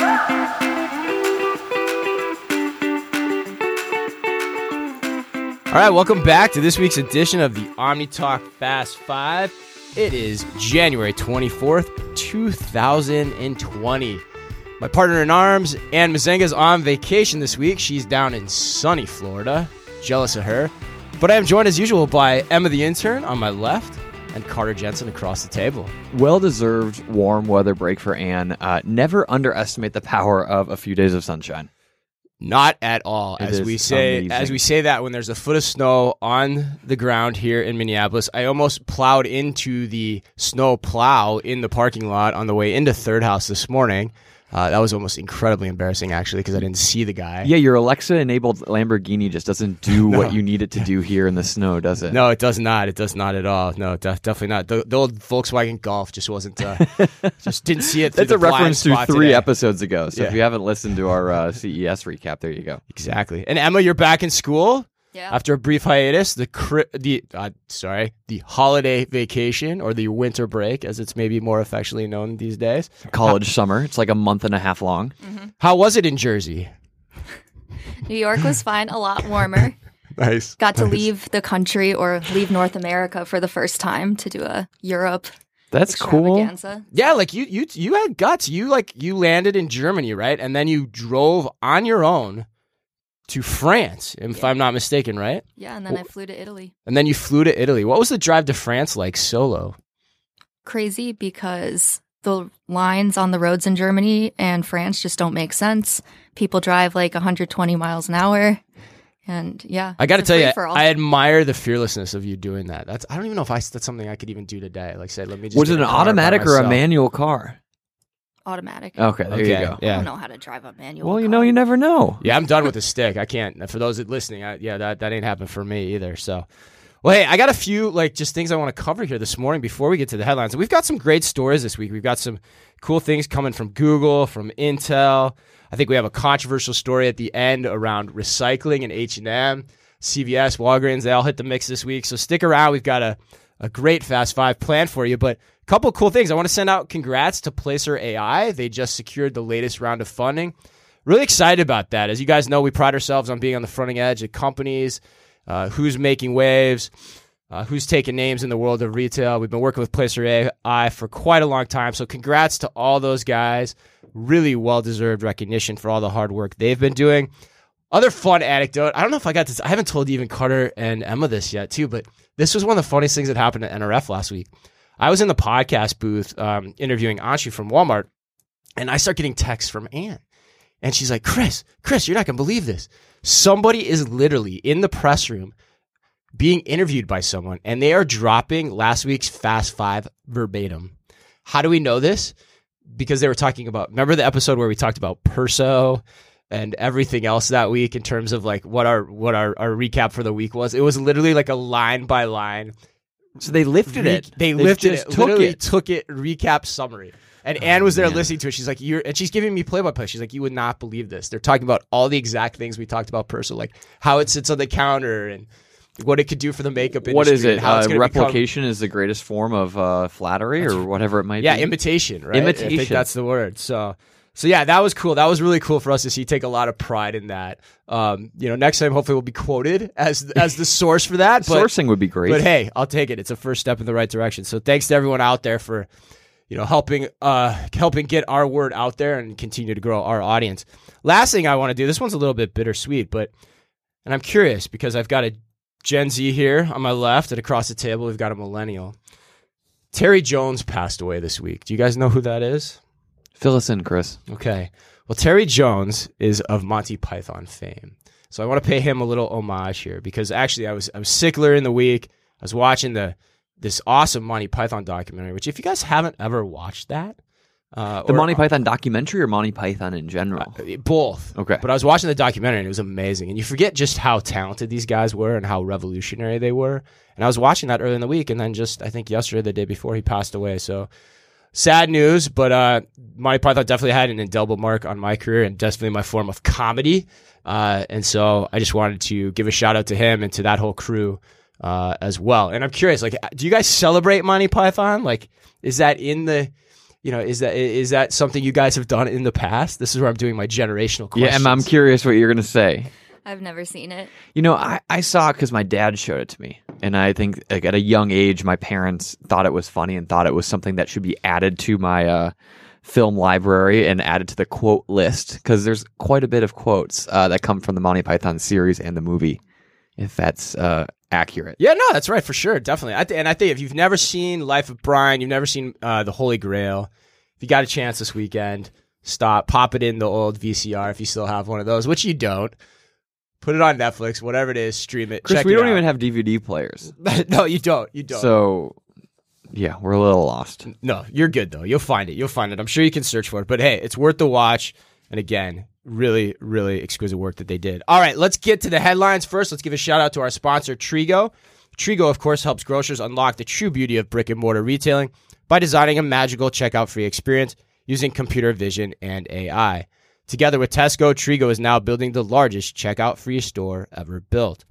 All right, welcome back to this week's edition of the Omni Talk Fast Five. It is January 24th, 2020. My partner in arms, Anne Mezzenga's on vacation this week. She's down in sunny Florida. Jealous of her. But I am joined as usual by Emma the intern on my left and Carter Jensen across the table. Well deserved warm weather break for Anne. Uh, never underestimate the power of a few days of sunshine. Not at all. It as we say amazing. as we say that when there's a foot of snow on the ground here in Minneapolis, I almost plowed into the snow plow in the parking lot on the way into Third House this morning. Uh, that was almost incredibly embarrassing actually because I didn't see the guy. Yeah, your Alexa enabled Lamborghini just doesn't do what you need it to do here in the snow, does it? No, it does not. It does not at all. No, def- definitely not. The, the old Volkswagen Golf just wasn't. Uh, just didn't see it. through That's a reference to three today. episodes ago. So if you haven't listened to our uh, CES recap, there you go. Exactly. And Emma, you're back in school. Yeah. After a brief hiatus, the cri- the uh, sorry, the holiday vacation or the winter break, as it's maybe more affectionately known these days. College summer. It's like a month and a half long. How was it in Jersey? New York was fine, a lot warmer. Nice. Got to leave the country or leave North America for the first time to do a Europe That's cool. Yeah, like you you you had guts. You like you landed in Germany, right? And then you drove on your own to France, if I'm not mistaken, right? Yeah, and then I flew to Italy. And then you flew to Italy. What was the drive to France like solo? Crazy because the lines on the roads in Germany and France just don't make sense. People drive like 120 miles an hour. And yeah, I got to tell you. I admire the fearlessness of you doing that. That's I don't even know if I, that's something I could even do today. Like say, let me just Was it an a car by automatic or a manual car? Automatic. Okay, there Okay, you go. Yeah. I don't know how to drive a manual. Well, you car. know, you never know. Yeah, I'm done with the stick. I can't. For those that listening, I, yeah, that that ain't happened for me either. So, well, hey, I got a few like just things I want to cover here this morning before we get to the headlines. We've got some great stories this week. We've got some cool things coming from Google, from Intel. I think we have a controversial story at the end around recycling and H and M, CVS, Walgreens. They all hit the mix this week. So stick around. We've got a a great Fast Five plan for you. But a couple cool things. I want to send out congrats to Placer AI. They just secured the latest round of funding. Really excited about that. As you guys know, we pride ourselves on being on the fronting edge of companies, uh, who's making waves, uh, who's taking names in the world of retail. We've been working with Placer AI for quite a long time. So congrats to all those guys. Really well deserved recognition for all the hard work they've been doing. Other fun anecdote. I don't know if I got this. I haven't told even Carter and Emma this yet, too, but this was one of the funniest things that happened at NRF last week. I was in the podcast booth um, interviewing Anshu from Walmart, and I start getting texts from Ann. And she's like, Chris, Chris, you're not going to believe this. Somebody is literally in the press room being interviewed by someone, and they are dropping last week's Fast Five verbatim. How do we know this? Because they were talking about, remember the episode where we talked about Perso and everything else that week in terms of like what our what our, our recap for the week was? It was literally like a line by line So they lifted re- it. They, lifted just it. Took literally it. took it. Recap summary. And Anne was there man. listening to it. She's like, "You're," and she's giving me play by play. She's like, "You would not believe this." They're talking about all the exact things we talked about, Perso, like how it sits on the counter and what it could do for the makeup industry. What is it? How Uh, gonna become- replication is the greatest form of uh, flattery, or whatever it might yeah, be. Yeah, imitation, right? I think Imitation. that's the word. So, so yeah, that was cool. That was really cool for us to see. Take a lot of pride in that. Um, you know, next time hopefully we'll be quoted as as the source for that. But Sourcing would be great. But hey, I'll take it. It's a first step in the right direction. So thanks to everyone out there for, you know, helping uh helping get our word out there and continue to grow our audience. Last thing I want to do, this one's a little bit bittersweet, but and I'm curious because I've got a Gen Z here on my left and across the table we've got a millennial. Terry Jones passed away this week. Do you guys know who that is? Fill us in, Chris. Okay. Well, Terry Jones is of Monty Python fame. So I want to pay him a little homage here because actually I was I was sickler in the week. I was watching the this awesome Monty Python documentary, which if you guys haven't ever watched that, uh, The or- Monty Python documentary or Monty Python in general? uh, both. Okay. But I was watching the documentary and it was amazing. And you forget just how talented these guys were and how revolutionary they were. And I was watching that early in the week and then just I think yesterday, the day before, he passed away. So sad news, but uh Monty Python definitely had an indelible mark on my career and definitely my form of comedy. Uh, and so I just wanted to give a shout out to him and to that whole crew uh, as well. And I'm curious, like, do you guys celebrate Monty Python? Like, is that in the You know, is that is that something you guys have done in the past? This is where I'm doing my generational Yeah, questions. Emma, I'm curious what you're going to say. I've never seen it. You know, I, I saw it because my dad showed it to me. And I think like, at a young age, my parents thought it was funny and thought it was something that should be added to my uh, film library and added to the quote list because there's quite a bit of quotes uh, that come from the Monty Python series and the movie, if that's uh, accurate. Yeah, no, that's right for sure, definitely. I th- and I think if you've never seen Life of Brian, you've never seen uh, The Holy Grail, if you got a chance this weekend, stop, pop it in the old VCR if you still have one of those, which you don't. Put it on Netflix, whatever it is, stream it. Chris, check we it don't out. even have DVD players. no, you don't. You don't. So, yeah, we're a little lost. No, you're good though. You'll find it. You'll find it. I'm sure you can search for it. But hey, it's worth the watch. And again, really, really exquisite work that they did. All right, let's get to the headlines first. Let's give a shout out to our sponsor, Trigo. Trigo, of course, helps grocers unlock the true beauty of brick and mortar retailing by designing a magical checkout free experience using computer vision and AI. Together with Tesco, Trigo is now building the largest checkout free store ever built.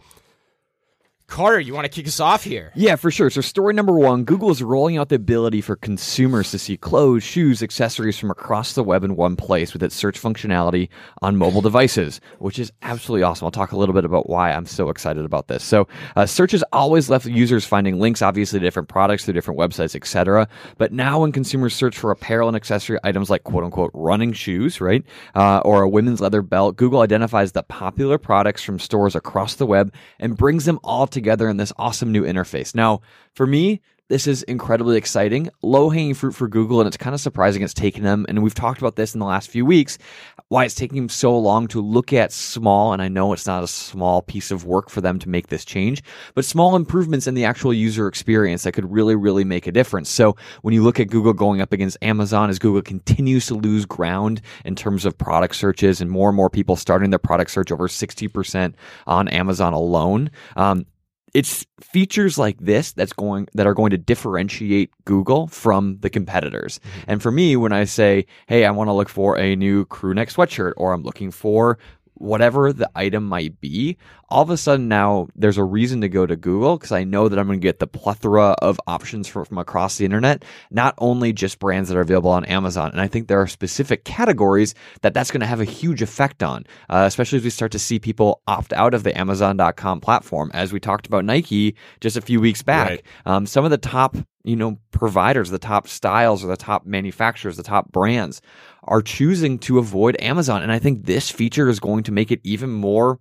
Carter, you want to kick us off here? Yeah, for sure. So, story number one Google is rolling out the ability for consumers to see clothes, shoes, accessories from across the web in one place with its search functionality on mobile devices, which is absolutely awesome. I'll talk a little bit about why I'm so excited about this. So, uh, search has always left users finding links, obviously, to different products through different websites, etc. But now, when consumers search for apparel and accessory items like quote unquote running shoes, right, uh, or a women's leather belt, Google identifies the popular products from stores across the web and brings them all together in this awesome new interface. Now, for me, this is incredibly exciting, low hanging fruit for Google, and it's kind of surprising it's taken them. And we've talked about this in the last few weeks, why it's taking them so long to look at small, and I know it's not a small piece of work for them to make this change, but small improvements in the actual user experience that could really, really make a difference. So when you look at Google going up against Amazon as Google continues to lose ground in terms of product searches and more and more people starting their product search over 60% on Amazon alone, um, it's features like this that's going that are going to differentiate Google from the competitors. Mm-hmm. And for me, when I say, "Hey, I want to look for a new crew neck sweatshirt," or I'm looking for whatever the item might be, all of a sudden now there's a reason to go to Google because I know that I'm going to get the plethora of options from, from across the internet, not only just brands that are available on Amazon. And I think there are specific categories that that's going to have a huge effect on, uh, especially as we start to see people opt out of the Amazon.com platform. As we talked about Nike just a few weeks back, Right. um, some of the top you know providers, the top styles or the top manufacturers, the top brands are choosing to avoid Amazon. And I think this feature is going to make it even more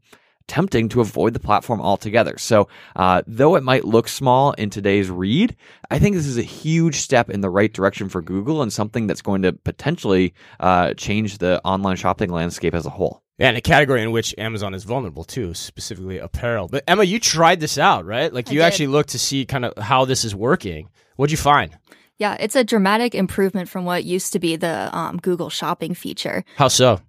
tempting to avoid the platform altogether. So, uh, though it might look small in today's read, I think this is a huge step in the right direction for Google and something that's going to potentially uh, change the online shopping landscape as a whole. Yeah, and a category in which Amazon is vulnerable too, specifically apparel. But Emma, you tried this out, right? Like I you did. actually looked to see kind of how this is working. What'd you find? Yeah, it's a dramatic improvement from what used to be the um, Google Shopping feature. How so?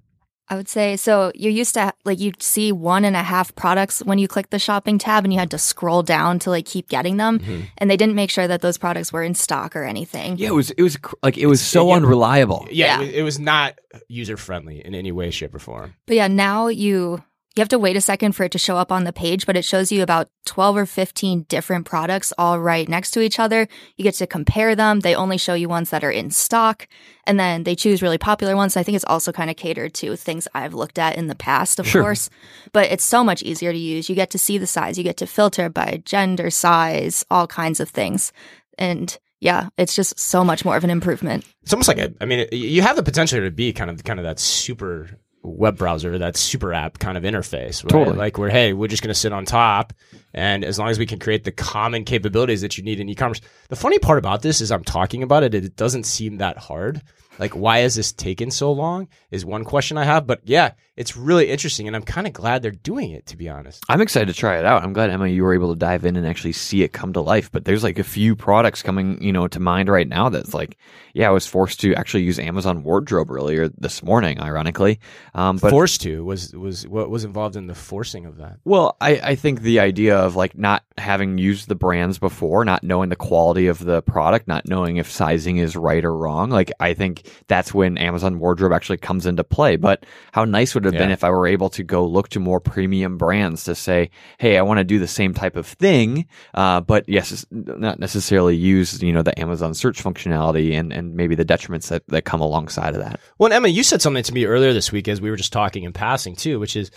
I would say so. You used to like you'd see one and a half products when you click the shopping tab, and you had to scroll down to like keep getting them, and they didn't make sure that those products were in stock or anything. Yeah, it was it was like it was so Yeah. unreliable. Yeah, Yeah. It, was, it was not user friendly in any way, shape, or form. But yeah, now you you have to wait a second for it to show up on the page, but it shows you about 12 or 15 different products all right next to each other. You get to compare them. They only show you ones that are in stock, and then they choose really popular ones. I think it's also kind of catered to things I've looked at in the past, of Sure. course, but it's so much easier to use. You get to see the size, you get to filter by gender, size, all kinds of things. And yeah, it's just so much more of an improvement. It's almost like a. I mean, you have the potential to be kind of kind of that super web browser, that super app kind of interface, right? Totally. Like where hey, we're just going to sit on top, and as long as we can create the common capabilities that you need in e-commerce. The funny part about this is I'm talking about it. It doesn't seem that hard. Like, why has this taken so long? Is one question I have. But yeah, it's really interesting, and I'm kind of glad they're doing it. To be honest. I'm excited to try it out. I'm glad Emma you were able to dive in and actually see it come to life. But there's like a few products coming, you know, to mind right now that's like, yeah, I was forced to actually use Amazon Wardrobe earlier this morning, ironically. Um, but Forced to was was what was involved in the forcing of that. Well, I, I think the idea of like not having used the brands before, not knowing the quality of the product, not knowing if sizing is right or wrong, like I think that's when Amazon Wardrobe actually comes into play. But how nice would have been if I were able to go look to more premium brands to say, hey, I want to do the same type of thing, uh, but yes, not necessarily use you know the Amazon search functionality and and maybe the detriments that that come alongside of that. Well, Emma, you said something to me earlier this week as we were just talking in passing too, which is,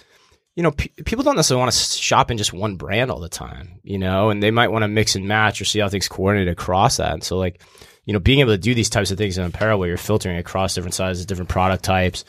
you know, pe people don't necessarily want to shop in just one brand all the time, you know, and they might want to mix and match or see how things coordinate across that. And so, like, you know, being able to do these types of things in apparel where you're filtering across different sizes, different product types,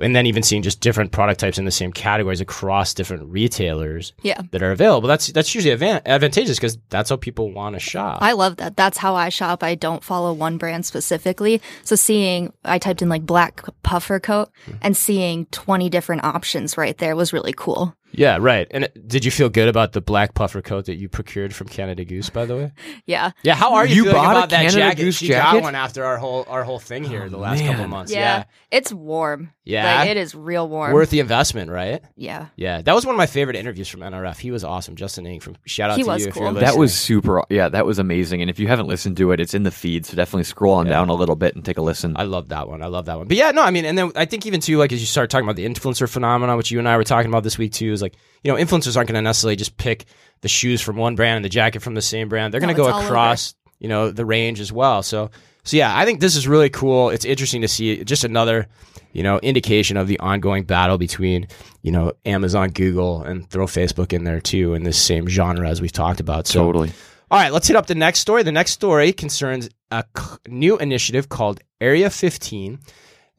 and then even seeing just different product types in the same categories across different retailers Yeah. that are available. That's that's usually advan- advantageous because that's how people want to shop. I love that. That's how I shop. I don't follow one brand specifically. So seeing, I typed in like black puffer coat mm-hmm. and seeing 20 different options right there was really cool. Yeah, right. And uh, did you feel good about the black puffer coat that you procured from Canada Goose, by the way? Yeah. Yeah, how are you, You feeling bought a about that Canada jacket? Goose she got one after our whole our whole thing here oh, the last man. couple of months. Yeah. Yeah, It's warm. Yeah? Like, it is real warm. worth the investment, right? yeah. Yeah, that was one of my favorite interviews from NRF. He was awesome, Justin Ing from shout out He to was you. If cool. you're That That was super. Yeah, that was amazing. And if you haven't listened to it, it's in the feed. So definitely scroll on Yeah. down a little bit and take a listen. I love that one. I love that one. But yeah, no, I mean, and then I think even too, like as you start talking about the influencer phenomenon, which you and I were talking about this week too, is like you know, influencers aren't going to necessarily just pick the shoes from one brand and the jacket from the same brand. They're No, going to go across, you know, the range as well. So, so yeah, I think this is really cool. It's interesting to see just another, you know, indication of the ongoing battle between, you know, Amazon, Google, and throw Facebook in there too in this same genre as we've talked about. So, totally. all right, let's hit up the next story. The next story concerns a c- new initiative called Area 15,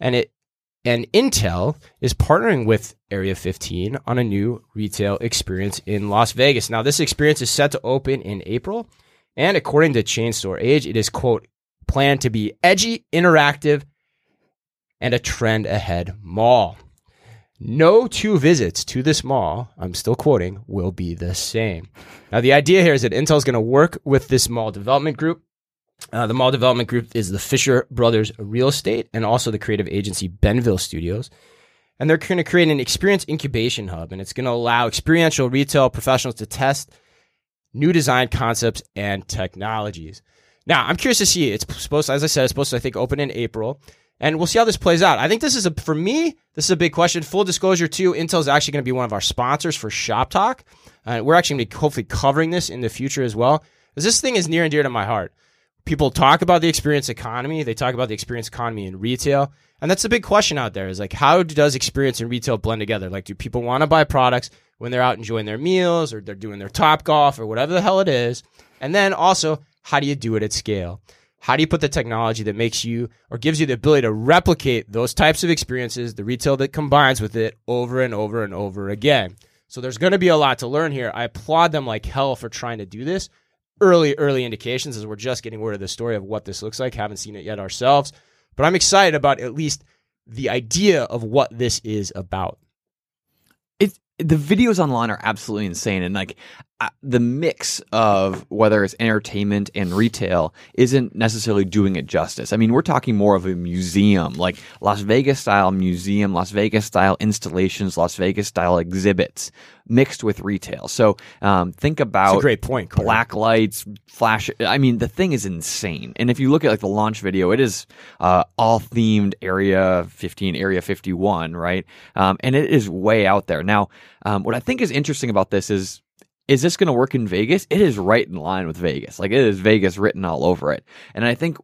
and it and Intel is partnering with Area 15 on a new retail experience in Las Vegas. Now, this experience is set to open in April, and according to Chain Store Age, it is quote planned to be edgy, interactive, and a trend ahead mall. No two visits to this mall, I'm still quoting, will be the same. Now, the idea here is that Intel is going to work with this mall development group. Uh, the mall development group is the Fisher Brothers Real Estate and also the creative agency Benville Studios. And they're going to create an experience incubation hub, and it's going to allow experiential retail professionals to test new design concepts and technologies. Now, I'm curious to see. It's supposed, as I said, it's supposed to, I think, open in April, and we'll see how this plays out. I think this is a, for me, this is a big question. Full disclosure, too, Intel is actually going to be one of our sponsors for Shop Talk. Uh, we're actually going to be hopefully covering this in the future as well, because this thing is near and dear to my heart. People talk about the experience economy. They talk about the experience economy in retail. And that's the big question out there is like, how does experience and retail blend together? Like, do people want to buy products when they're out enjoying their meals or they're doing their top golf or whatever the hell it is? And then also, how do you do it at scale? How do you put the technology that makes you or gives you the ability to replicate those types of experiences, the retail that combines with it over and over and over again? So there's going to be a lot to learn here. I applaud them like hell for trying to do this. Early, early indications as we're just getting word of the story of what this looks like. Haven't seen it yet ourselves, but I'm excited about at least the idea of what this is about. It the videos online are absolutely insane, and like the mix of whether it's entertainment and retail isn't necessarily doing it justice. I mean, we're talking more of a museum, like Las Vegas style museum, Las Vegas style installations, Las Vegas style exhibits mixed with retail. So um, think about great point. Black lights, flash. I mean, the thing is insane. And if you look at like the launch video, it is uh, all themed Area 15, Area 51, right? Um, and it is way out there. Now, um, what I think is interesting about this is. Is this going to work in Vegas? It is right in line with Vegas. Like it is Vegas written all over it. And I think,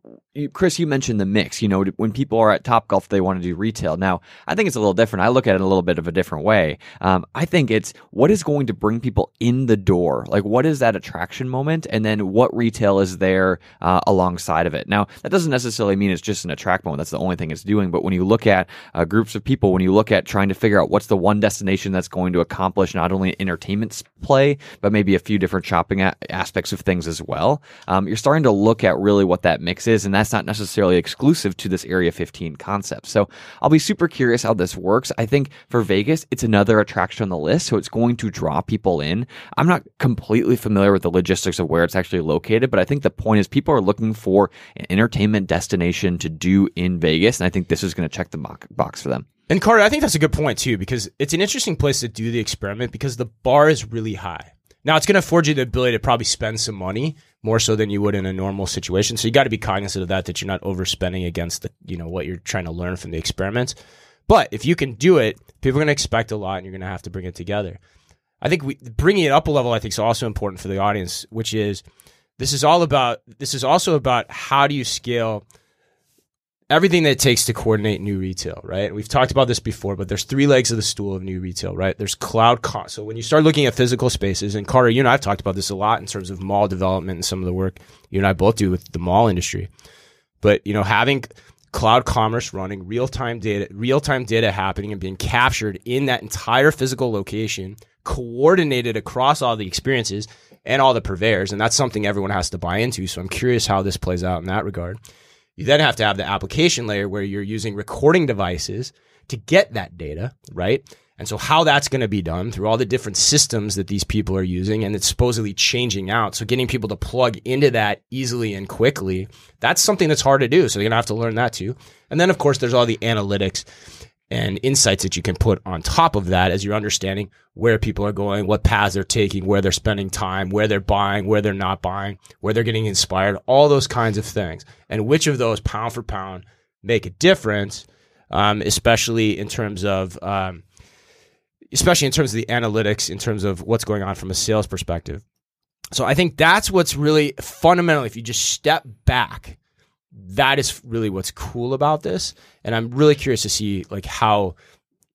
Chris, you mentioned the mix. You know, when people are at Top Golf, they want to do retail. Now, I think it's a little different. I look at it a little bit of a different way. Um, I think it's what is going to bring people in the door. Like, what is that attraction moment? And then what retail is there uh, alongside of it? Now, that doesn't necessarily mean it's just an attract moment. That's the only thing it's doing. But when you look at uh, groups of people, when you look at trying to figure out what's the one destination that's going to accomplish not only entertainment play, but maybe a few different shopping a- aspects of things as well, um, you're starting to look at really what that mix is. And that's not necessarily exclusive to this Area 15 concept. So I'll be super curious how this works. I think for Vegas, it's another attraction on the list. So it's going to draw people in. I'm not completely familiar with the logistics of where it's actually located, but I think the point is people are looking for an entertainment destination to do in Vegas. And I think this is going to check the box for them. And Carter, I think that's a good point too, because it's an interesting place to do the experiment because the bar is really high. Now it's going to afford you the ability to probably spend some money more so than you would in a normal situation. So you got to be cognizant of that, that you're not overspending against the, you know, what you're trying to learn from the experiments. But if you can do it, people are going to expect a lot and you're going to have to bring it together. I think we, bringing it up a level, I think is also important for the audience, which is this is all about, this is also about how do you scale everything that it takes to coordinate new retail, right? We've talked about this before, but there's three legs of the stool of new retail, right? There's cloud cost. So when you start looking at physical spaces, and Carter, you and I have talked about this a lot in terms of mall development and some of the work you and I both do with the mall industry. But you know, having cloud commerce running, real time data, real time data happening and being captured in that entire physical location, coordinated across all the experiences and all the purveyors, and that's something everyone has to buy into. So I'm curious how this plays out in that regard. You then have to have the application layer where you're using recording devices to get that data, right? And so how that's going to be done through all the different systems that these people are using and it's supposedly changing out. So getting people to plug into that easily and quickly, that's something that's hard to do. So you're going to have to learn that too. And then of course there's all the analytics and insights that you can put on top of that as you're understanding where people are going, what paths they're taking, where they're spending time, where they're buying, where they're not buying, where they're getting inspired, all those kinds of things. And which of those pound for pound make a difference, um, especially in terms of, um, especially in terms of the analytics, in terms of what's going on from a sales perspective. So I think that's what's really fundamental. If you just step back that is really what's cool about this. And I'm really curious to see like how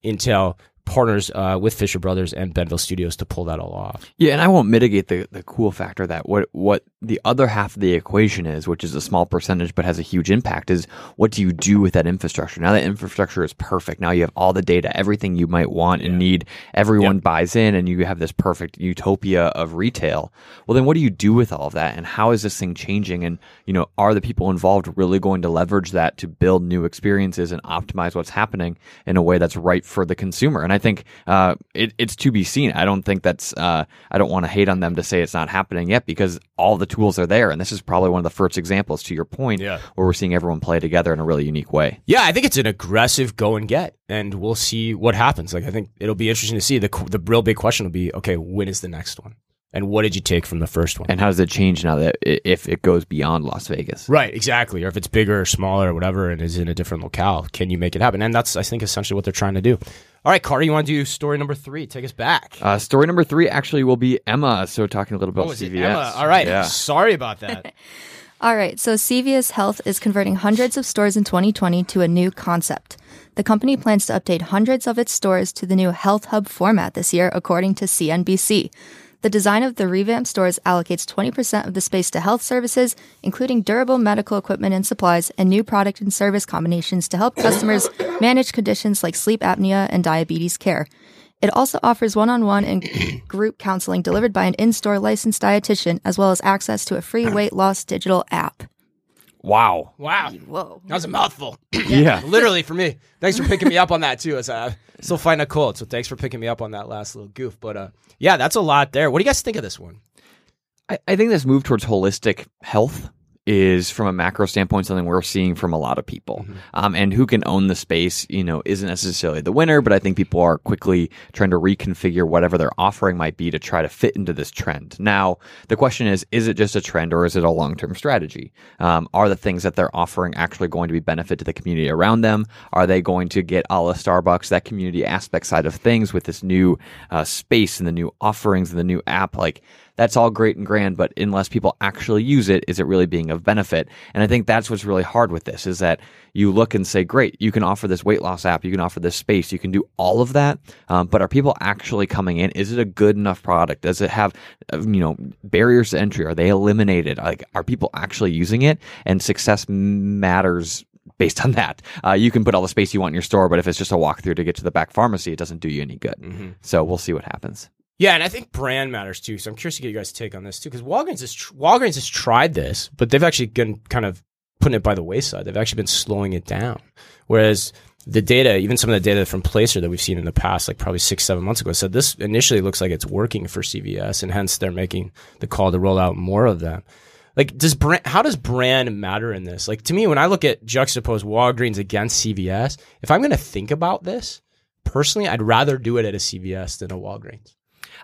Intel partners uh, with Fisher Brothers and Benville Studios to pull that all off. Yeah, and I won't mitigate the, the cool factor that what what the other half of the equation is, which is a small percentage but has a huge impact, is what do you do with that infrastructure? Now that infrastructure is perfect. Now you have all the data, everything you might want and need. Everyone yep. buys in, and you have this perfect utopia of retail. Well, then what do you do with all of that, and how is this thing changing? And you know, are the people involved really going to leverage that to build new experiences and optimize what's happening in a way that's right for the consumer? And I think uh, it, it's to be seen. I don't think that's. Uh, I don't want to hate on them to say it's not happening yet because all the tools are there, and this is probably one of the first examples, to your point, yeah. where we're seeing everyone play together in a really unique way. Yeah, I think it's an aggressive go and get, and we'll see what happens. Like I think it'll be interesting to see. the The real big question will be, okay, when is the next one? And what did you take from the first one? And how does it change now that if it goes beyond Las Vegas? Right, exactly. Or if it's bigger or smaller or whatever and is in a different locale, can you make it happen? And that's, I think, essentially what they're trying to do. All right, Carter, you want to do story number three? Take us back. Uh, story number three actually will be Emma. So talking a little about oh, CVS. Emma? All right. Yeah. Sorry about that. All right. So CVS Health is converting hundreds of stores in 2020 to a new concept. The company plans to update hundreds of its stores to the new Health Hub format this year, according to CNBC. The design of the revamped stores allocates 20% of the space to health services, including durable medical equipment and supplies, and new product and service combinations to help customers manage conditions like sleep apnea and diabetes care. It also offers one on one and group counseling delivered by an in store licensed dietitian, as well as access to a free weight loss digital app. Wow. Wow. Whoa. That was a mouthful. yeah. Literally for me. Thanks for picking me up on that too. As I still find a cold. So thanks for picking me up on that last little goof. But uh, yeah, that's a lot there. What do you guys think of this one? I, I think this move towards holistic health is from a macro standpoint something we're seeing from a lot of people. Mm-hmm. Um, and who can own the space, you know, isn't necessarily the winner, but I think people are quickly trying to reconfigure whatever their offering might be to try to fit into this trend. Now, the question is, is it just a trend or is it a long term strategy? Um, are the things that they're offering actually going to be benefit to the community around them? Are they going to get a la Starbucks, that community aspect side of things with this new uh, space and the new offerings and the new app? Like, that's all great and grand, but unless people actually use it, is it really being of benefit? And I think that's what's really hard with this is that you look and say, great, you can offer this weight loss app, you can offer this space, you can do all of that, um, but are people actually coming in? Is it a good enough product? Does it have, uh, you know, barriers to entry? Are they eliminated? Like, are people actually using it? And success matters based on that. Uh, you can put all the space you want in your store, but if it's just a walkthrough to get to the back pharmacy, it doesn't do you any good. Mm-hmm. So we'll see what happens. Yeah, and I think brand matters too. So I'm curious to get you guys' take on this too, because Walgreens has tr- Walgreens has tried this, but they've actually been kind of putting it by the wayside. They've actually been slowing it down. Whereas the data, even some of the data from Placer that we've seen in the past, like probably six, seven months ago, said this initially looks like it's working for CVS, and hence they're making the call to roll out more of them. Like, does brand? How does brand matter in this? Like to me, when I look at juxtapose Walgreens against CVS, if I'm going to think about this personally, I'd rather do it at a CVS than a Walgreens.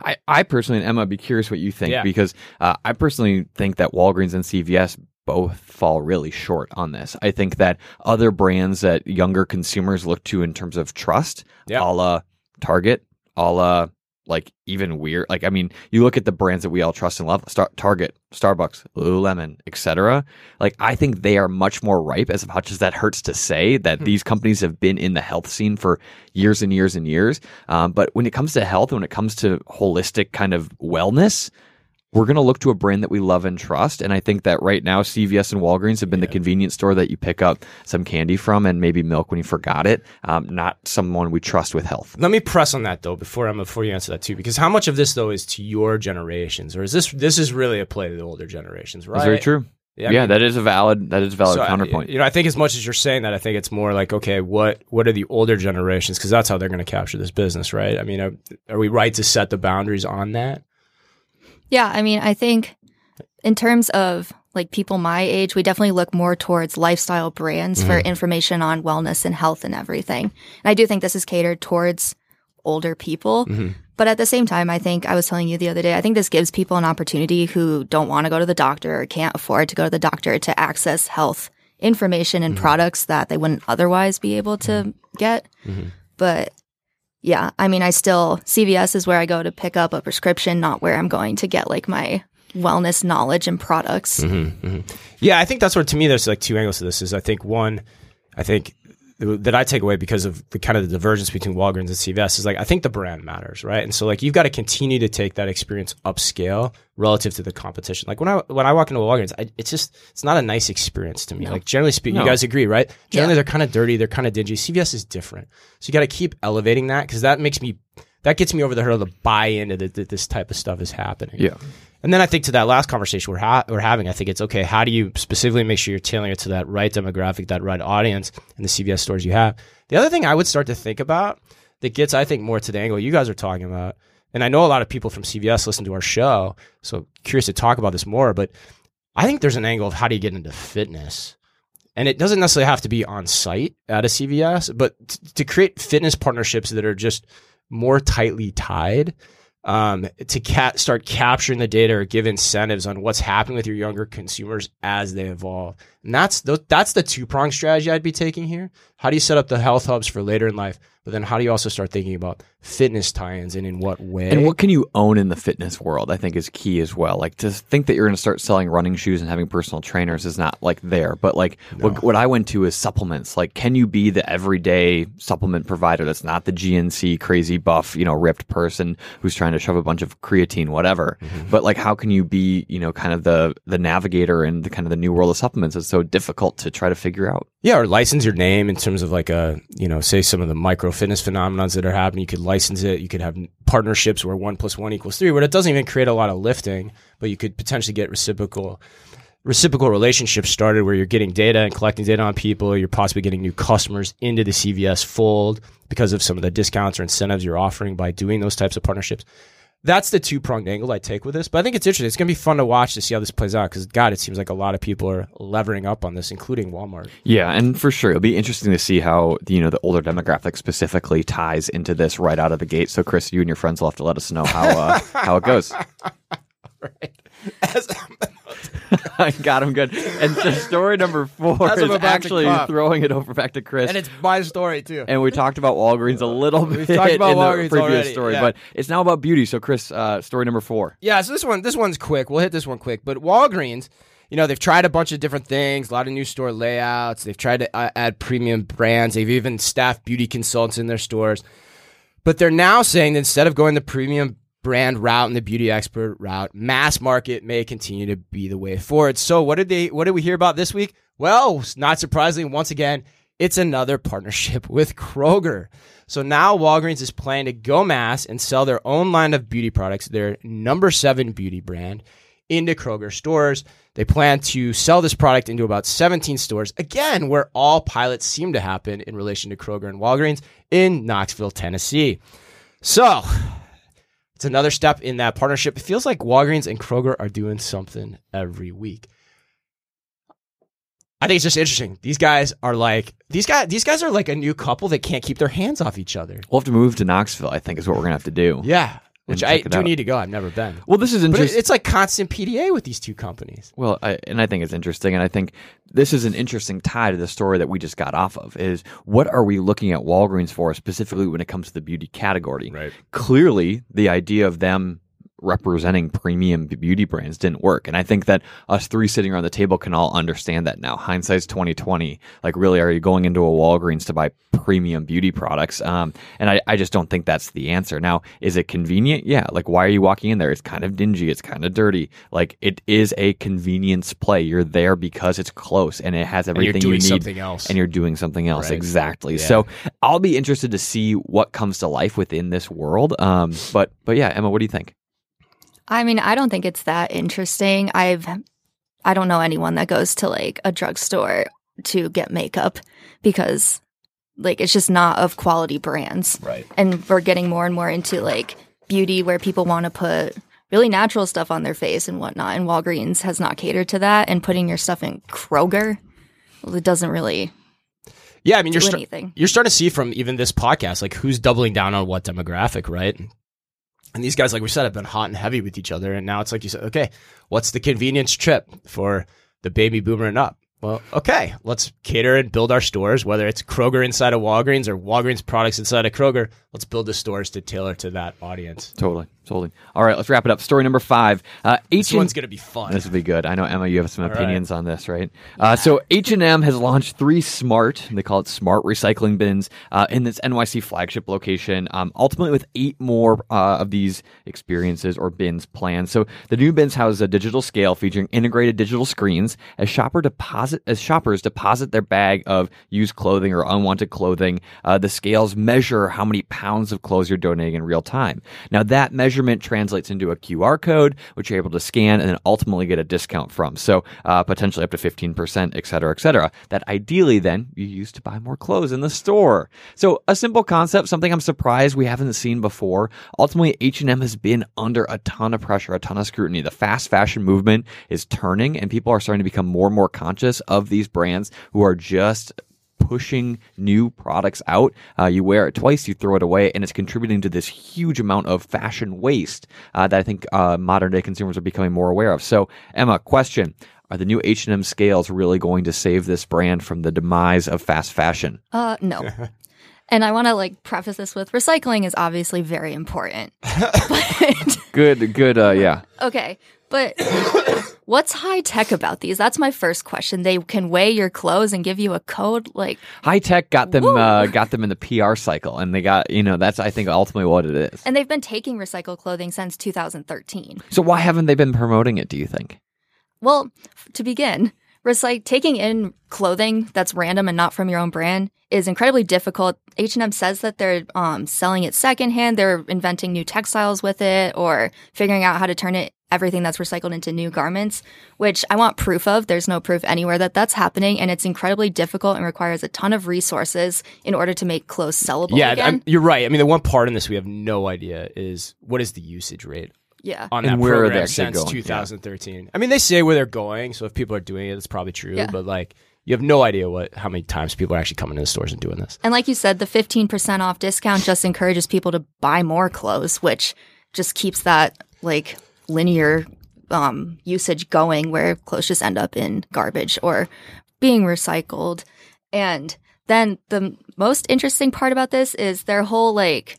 I, I personally, and Emma, I'd be curious what you think yeah. because uh, I personally think that Walgreens and CVS both fall really short on this. I think that other brands that younger consumers look to in terms of trust, Yeah. a la Target, a la like even weird. Like I mean, you look at the brands that we all trust and love: Star- Target, Starbucks, Lululemon, etc. Like I think they are much more ripe. As much as that hurts to say, that Hmm. these companies have been in the health scene for years and years and years. Um, but when it comes to health, when it comes to holistic kind of wellness, we're going to look to a brand that we love and trust. And I think that right now, CVS and Walgreens have been the convenience store that you pick up some candy from and maybe milk when you forgot it. Um, not someone we trust with health. Let me press on that though before I'm before you answer that too, because how much of this though is to your generations, or is this this is really a play to the older generations, right? That's very true. Yeah, Yeah, I mean- that is a valid that is a valid So, I- counterpoint. You know, I think as much as you're saying that, I think it's more like, okay, what what are the older generations? Because that's how they're going to capture this business, right? I mean, are, are we right to set the boundaries on that? Yeah, I mean, I think in terms of like people my age, we definitely look more towards lifestyle brands for mm-hmm. information on wellness and health and everything. And I do think this is catered towards older people. Mm-hmm. But at the same time, I think I was telling you the other day, I think this gives people an opportunity who don't want to go to the doctor or can't afford to go to the doctor to access health information and mm-hmm. products that they wouldn't otherwise be able to get. But yeah, I mean, I still, CVS is where I go to pick up a prescription, not where I'm going to get like my wellness knowledge and products. Mm-hmm, mm-hmm. Yeah, I think that's where to me there's like two angles to this. Is I think one, I think that I take away because of the kind of the divergence between Walgreens and CVS is like I think the brand matters, right? And so like you've got to continue to take that experience upscale relative to the competition. Like when I when I walk into Walgreens, I, it's just it's not a nice experience to me. Like generally speaking, you guys agree, right? Generally Yeah. they're kind of dirty, they're kind of dingy. CVS is different, so you got to keep elevating that because that makes me that gets me over the hurdle to buy into that that this type of stuff is happening. Yeah. And then I think to that last conversation we're, ha- we're having, I think it's okay. How do you specifically make sure you're tailoring it to that right demographic, that right audience in the CVS stores you have? The other thing I would start to think about that gets, I think, more to the angle you guys are talking about, and I know a lot of people from CVS listen to our show, so curious to talk about this more, but I think there's an angle of how do you get into fitness? And it doesn't necessarily have to be on site at a CVS, but t- to create fitness partnerships that are just more tightly tied um, to ca- start capturing the data or give incentives on what's happening with your younger consumers as they evolve. And that's the, that's the two pronged strategy I'd be taking here. How do you set up the health hubs for later in life? But then how do you also start thinking about fitness tie-ins and in what way? And what can you own in the fitness world? I think is key as well. Like to think that you're going to start selling running shoes and having personal trainers is not like there. But like what, what I went to is supplements. Like, can you be the everyday supplement provider that's not the GNC crazy buff, you know, ripped person who's trying to shove a bunch of creatine, whatever. Mm-hmm. But like, how can you be, you know, kind of the the navigator in the kind of the new world of supplements? It's so difficult to try to figure out. Yeah, or license your name in terms of like a, you know, say some of the micro fitness phenomenons that are happening. You could license it. You could have partnerships where one plus one equals three, where it doesn't even create a lot of lifting, but you could potentially get reciprocal reciprocal relationships started where you're getting data and collecting data on people. You're possibly getting new customers into the CVS fold because of some of the discounts or incentives you're offering by doing those types of partnerships. That's the two pronged angle I take with this. But I think it's interesting. It's going to be fun to watch to see how this plays out because, God, it seems like a lot of people are levering up on this, including Walmart. Yeah, and for sure, it'll be interesting to see how you know the older demographic specifically ties into this right out of the gate. So, Chris, you and your friends will have to let us know how uh, how it goes. I got him good. And so story number four As I'm is about to actually throwing it over back to Chris. and it's my story too. And we talked about Walgreens a little bit talked about in the previous already, story, yeah. but it's now about beauty. So, Chris, uh, story number four. Yeah, so this one this one's quick. We'll hit this one quick. But Walgreens, you know, they've tried a bunch of different things, a lot of new store layouts. They've tried to uh, add premium brands. They've even staffed beauty consultants in their stores. But they're now saying that instead of going the premium brand route and the beauty expert route, mass market may continue to be the way forward. So what did they what did we hear about this week? Well, not surprisingly, once again, it's another partnership with Kroger. So now Walgreens is planning to go mass and sell their own line of beauty products, their number seven beauty brand, into Kroger stores. They plan to sell this product into about 17 stores, again, where all pilots seem to happen in relation to Kroger and Walgreens in Knoxville, Tennessee. So it's another step in that partnership. It feels like Walgreens and Kroger are doing something every week. I think it's just interesting. These guys are like these guys. These guys are like a new couple that can't keep their hands off each other. We'll have to move to Knoxville. I think is what we're gonna have to do. Yeah, which I do out. need to go. I've never been. Well, this is interesting. it's like constant PDA with these two companies. Well, I, and I think it's interesting, and I think this is an interesting tie to the story that we just got off of. Is what are we looking at Walgreens for specifically when it comes to the beauty category? Right. Clearly, the idea of them representing premium beauty brands didn't work, and I think that us three sitting around the table can all understand that now. Hindsight's twenty twenty. Like, really, are you going into a Walgreens to buy premium beauty products? Um, and I, I just don't think that's the answer. Now, is it convenient? Yeah. Like, why are you walking in there? It's kind of dingy. It's kind of dirty. Like, it is a convenience play. You're there because it's close and it has everything doing you need. something else. And you're doing something else. Right. Exactly. Yeah. So I'll be interested to see what comes to life within this world. Um, but but yeah, Emma, what do you think? I mean, I don't think it's that interesting. I've I don't know anyone that goes to like a drugstore to get makeup because like it's just not of quality brands. right. And we're getting more and more into like beauty where people want to put really natural stuff on their face and whatnot. And Walgreens has not catered to that. And putting your stuff in Kroger, well, it doesn't really Yeah, I mean, you're sta- anything. you're starting to see from even this podcast, like who's doubling down on what demographic, right? And these guys, like we said, have been hot and heavy with each other. And now it's like you said, okay, what's the convenience trip for the baby boomer and up? Well, okay, let's cater and build our stores, whether it's Kroger inside of Walgreens or Walgreens products inside of Kroger. Let's build the stores to tailor to that audience. Totally, totally. All right, let's wrap it up. Story number five. Uh, This H&M one's gonna be fun. This will be good. I know Emma, you have some right. opinions on this, right? Uh, so H and M has launched three smart, they call it smart recycling bins, uh, in this NYC flagship location. Um, ultimately, with eight more uh, of these experiences or bins planned. So the new bins house a digital scale featuring integrated digital screens as shopper deposit as shoppers deposit their bag of used clothing or unwanted clothing. Uh, the scales measure how many pounds of clothes you're donating in real time. Now that measurement translates into a QR code, which you're able to scan and then ultimately get a discount from. So uh, potentially up to 15%, et cetera, et cetera. That ideally then you use to buy more clothes in the store. So a simple concept, something I'm surprised we haven't seen before. Ultimately, H&M has been under a ton of pressure, a ton of scrutiny. The fast fashion movement is turning and people are starting to become more and more conscious of these brands who are just pushing new products out. Uh, you wear it twice, you throw it away, and it's contributing to this huge amount of fashion waste uh, that I think uh, modern day consumers are becoming more aware of. So, Emma, question: Are the new H and M scales really going to save this brand from the demise of fast fashion? Uh, no. and I want to like preface this with recycling is obviously very important. but Good, good. Uh, yeah. okay, but what's high tech about these? That's my first question. They can weigh your clothes and give you a code. Like, High tech got them uh, got them in the PR cycle, and they got you know that's I think ultimately what it is. and they've been taking recycled clothing since 2013. So why haven't they been promoting it? Do you think? Well, to begin, recyc- taking in clothing that's random and not from your own brand is incredibly difficult. H&M says that they're um, selling it secondhand. They're inventing new textiles with it or figuring out how to turn it everything that's recycled into new garments, which I want proof of. There's no proof anywhere that that's happening, and it's incredibly difficult and requires a ton of resources in order to make clothes sellable Yeah, again. I'm, you're right. I mean, the one part in this we have no idea is what is the usage rate yeah. on And that where are they program since going? Yeah. 2013. I mean, they say where they're going, so if people are doing it, it's probably true. Yeah. But like, you have no idea what how many times people are actually coming to the stores and doing this. And like you said, the 15% off discount just encourages people to buy more clothes, which just keeps that like linear um, usage going where clothes just end up in garbage or being recycled. And then the most interesting part about this is their whole like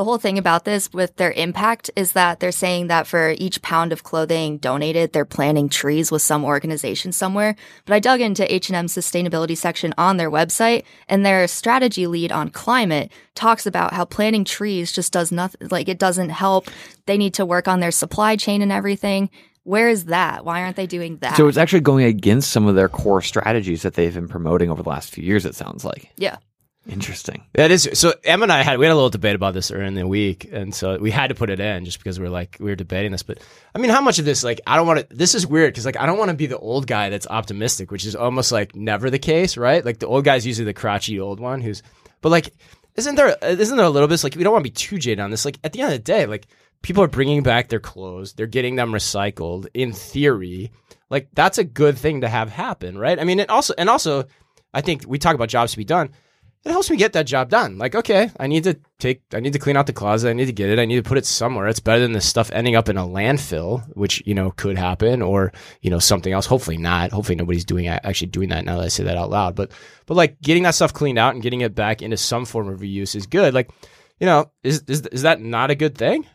the whole thing about this with their impact is that they're saying that for each pound of clothing donated, they're planting trees with some organization somewhere. But I dug into H&M's sustainability section on their website and their strategy lead on climate talks about how planting trees just does nothing, like it doesn't help. They need to work on their supply chain and everything. Where is that? Why aren't they doing that? So it's actually going against some of their core strategies that they've been promoting over the last few years. It sounds like yeah. Interesting. That is so. Em and I had we had a little debate about this earlier in the week, and so we had to put it in just because we are like we were debating this. But I mean, how much of this like I don't want to. This is weird because like I don't want to be the old guy that's optimistic, which is almost like never the case, right? Like the old guy's usually the crotchety old one who's. But like, isn't there isn't there a little bit like we don't want to be too jaded on this? Like at the end of the day, like people are bringing back their clothes, they're getting them recycled. In theory, like that's a good thing to have happen, right? I mean, and also and also, I think we talk about jobs to be done it helps me get that job done. Like, okay, I need to take, I need to clean out the closet. I need to get it. I need to put it somewhere. It's better than this stuff ending up in a landfill, which, you know, could happen or, you know, something else. Hopefully not. Hopefully nobody's doing, actually doing that now that I say that out loud. But, but like getting that stuff cleaned out and getting it back into some form of reuse is good. Like, you know, is, is, is that not a good thing?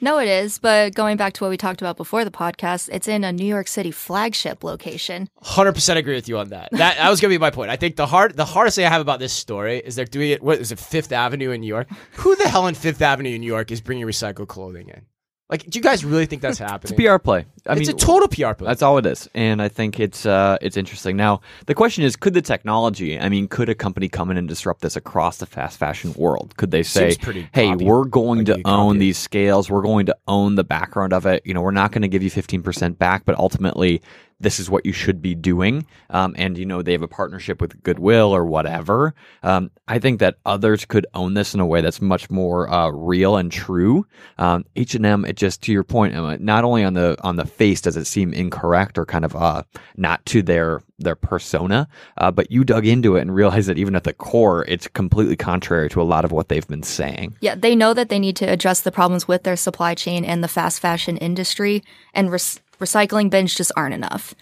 No, it is. But going back to what we talked about before the podcast, it's in a New York City flagship location. Hundred percent agree with you on that. That that was gonna be my point. I think the hard the hardest thing I have about this story is they're doing it. What is it? Fifth Avenue in New York. Who the hell in Fifth Avenue in New York is bringing recycled clothing in? Like, do you guys really think that's happening? It's a PR play. I it's mean, a total PR play. That's all it is, and I think it's uh, it's interesting. Now, the question is, could the technology? I mean, could a company come in and disrupt this across the fast fashion world? Could they say, "Hey, copy- we're going like to own these scales. We're going to own the background of it. You know, we're not going to give you fifteen percent back, but ultimately." This is what you should be doing, um, and you know they have a partnership with Goodwill or whatever. Um, I think that others could own this in a way that's much more uh, real and true. Um, H and M, it just to your point, Emma, not only on the on the face does it seem incorrect or kind of uh, not to their their persona, uh, but you dug into it and realized that even at the core, it's completely contrary to a lot of what they've been saying. Yeah, they know that they need to address the problems with their supply chain and the fast fashion industry, and rec- recycling bins just aren't enough.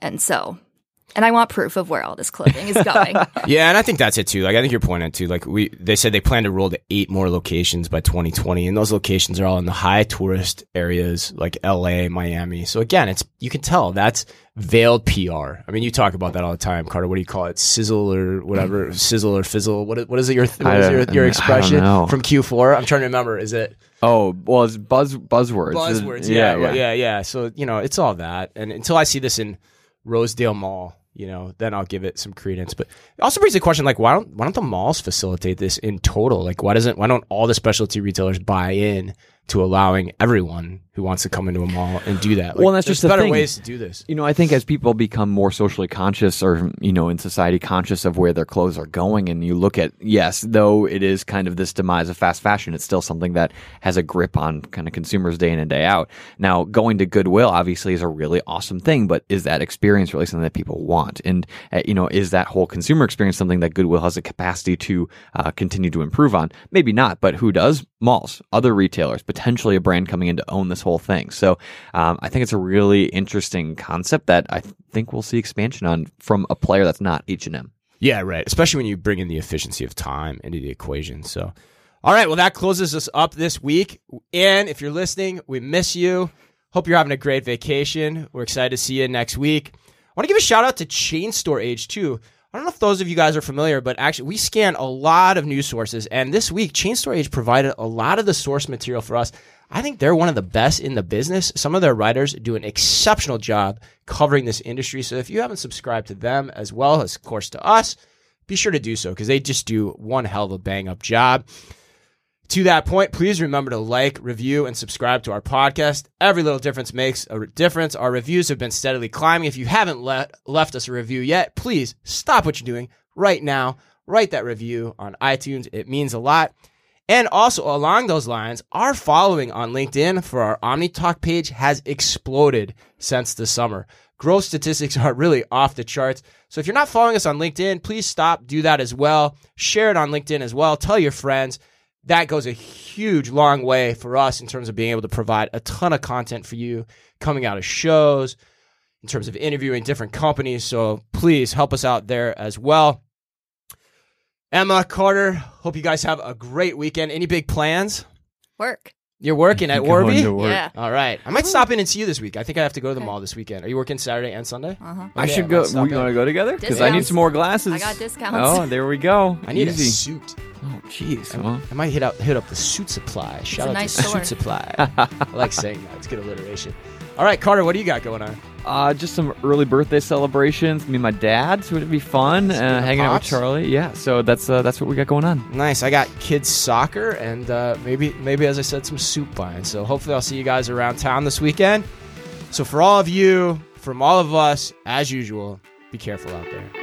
And so, and I want proof of where all this clothing is going. yeah, and I think that's it too. Like, I think you're pointing to like we they said they plan to roll to eight more locations by 2020, and those locations are all in the high tourist areas like L.A., Miami. So again, it's you can tell that's veiled PR. I mean, you talk about that all the time, Carter. What do you call it? Sizzle or whatever, mm. sizzle or fizzle. What is, what is it? Your what I your, your I don't expression know. from Q4? I'm trying to remember. Is it? Oh, well, it's buzz buzzwords. buzzwords. Yeah, yeah, yeah, yeah. So you know, it's all that. And until I see this in Rosedale Mall, you know, then I'll give it some credence. But it also brings the question: like, why don't why don't the malls facilitate this in total? Like, why doesn't why don't all the specialty retailers buy in to allowing everyone who wants to come into a mall and do that? Like, Well, that's just the better thing. ways to do this. You know, I think as people become more socially conscious or, you know, in society conscious of where their clothes are going, and you look at, yes, though it is kind of this demise of fast fashion, it's still something that has a grip on kind of consumers day in and day out. Now, going to Goodwill obviously is a really awesome thing, but is that experience really something that people want? And, uh, you know, is that whole consumer experience something that Goodwill has a capacity to uh, continue to improve on? Maybe not, but who does? Malls, other retailers, potentially a brand coming in to own this whole thing. So um, I think it's a really interesting concept that I th- think we'll see expansion on from a player that's not H and M. Yeah, right. Especially when you bring in the efficiency of time into the equation. So, all right. Well, that closes us up this week. And if you're listening, we miss you. Hope you're having a great vacation. We're excited to see you next week. I want to give a shout out to Chain Store Age too. I don't know if those of you guys are familiar, but actually, we scan a lot of news sources. And this week, Chain Store Age provided a lot of the source material for us. I think they're one of the best in the business. Some of their writers do an exceptional job covering this industry. So if you haven't subscribed to them as well as, of course, to us, be sure to do so because they just do one hell of a bang up job. To that point, please remember to like, review, and subscribe to our podcast. Every little difference makes a difference. Our reviews have been steadily climbing. If you haven't le- left us a review yet, please stop what you're doing right now. Write that review on iTunes. It means a lot. And also, along those lines, our following on LinkedIn for our OmniTalk page has exploded since the summer. Growth statistics are really off the charts. So if you're not following us on LinkedIn, please stop, do that as well. Share it on LinkedIn as well. Tell your friends. That goes a huge, long way for us in terms of being able to provide a ton of content for you coming out of shows, in terms of interviewing different companies. So please help us out there as well. Emma Carter, hope you guys have a great weekend. Any big plans? Work. You're working at Going Warby? to work. Yeah. All right. I might stop in and see you this week. I think I have to go to the mall this weekend. Are you working Saturday and Sunday? Uh-huh. I should go. We in. want to go together because I need some more glasses. I got discounts. Oh, there we go. I need Easy. a suit. Oh, jeez. Well, I might hit up hit up the suit supply. Shout a out nice to store. suit supply. I like saying that. It's good alliteration. All right, Carter, what do you got going on? uh, just some early birthday celebrations. Me and my dad. So it'd be fun uh, hanging out with pops? Charlie. Yeah. So that's uh, that's what we got going on. Nice. I got kids soccer and uh, maybe maybe as I said some soup buying. So hopefully I'll see you guys around town this weekend. So for all of you, from all of us, as usual, be careful out there.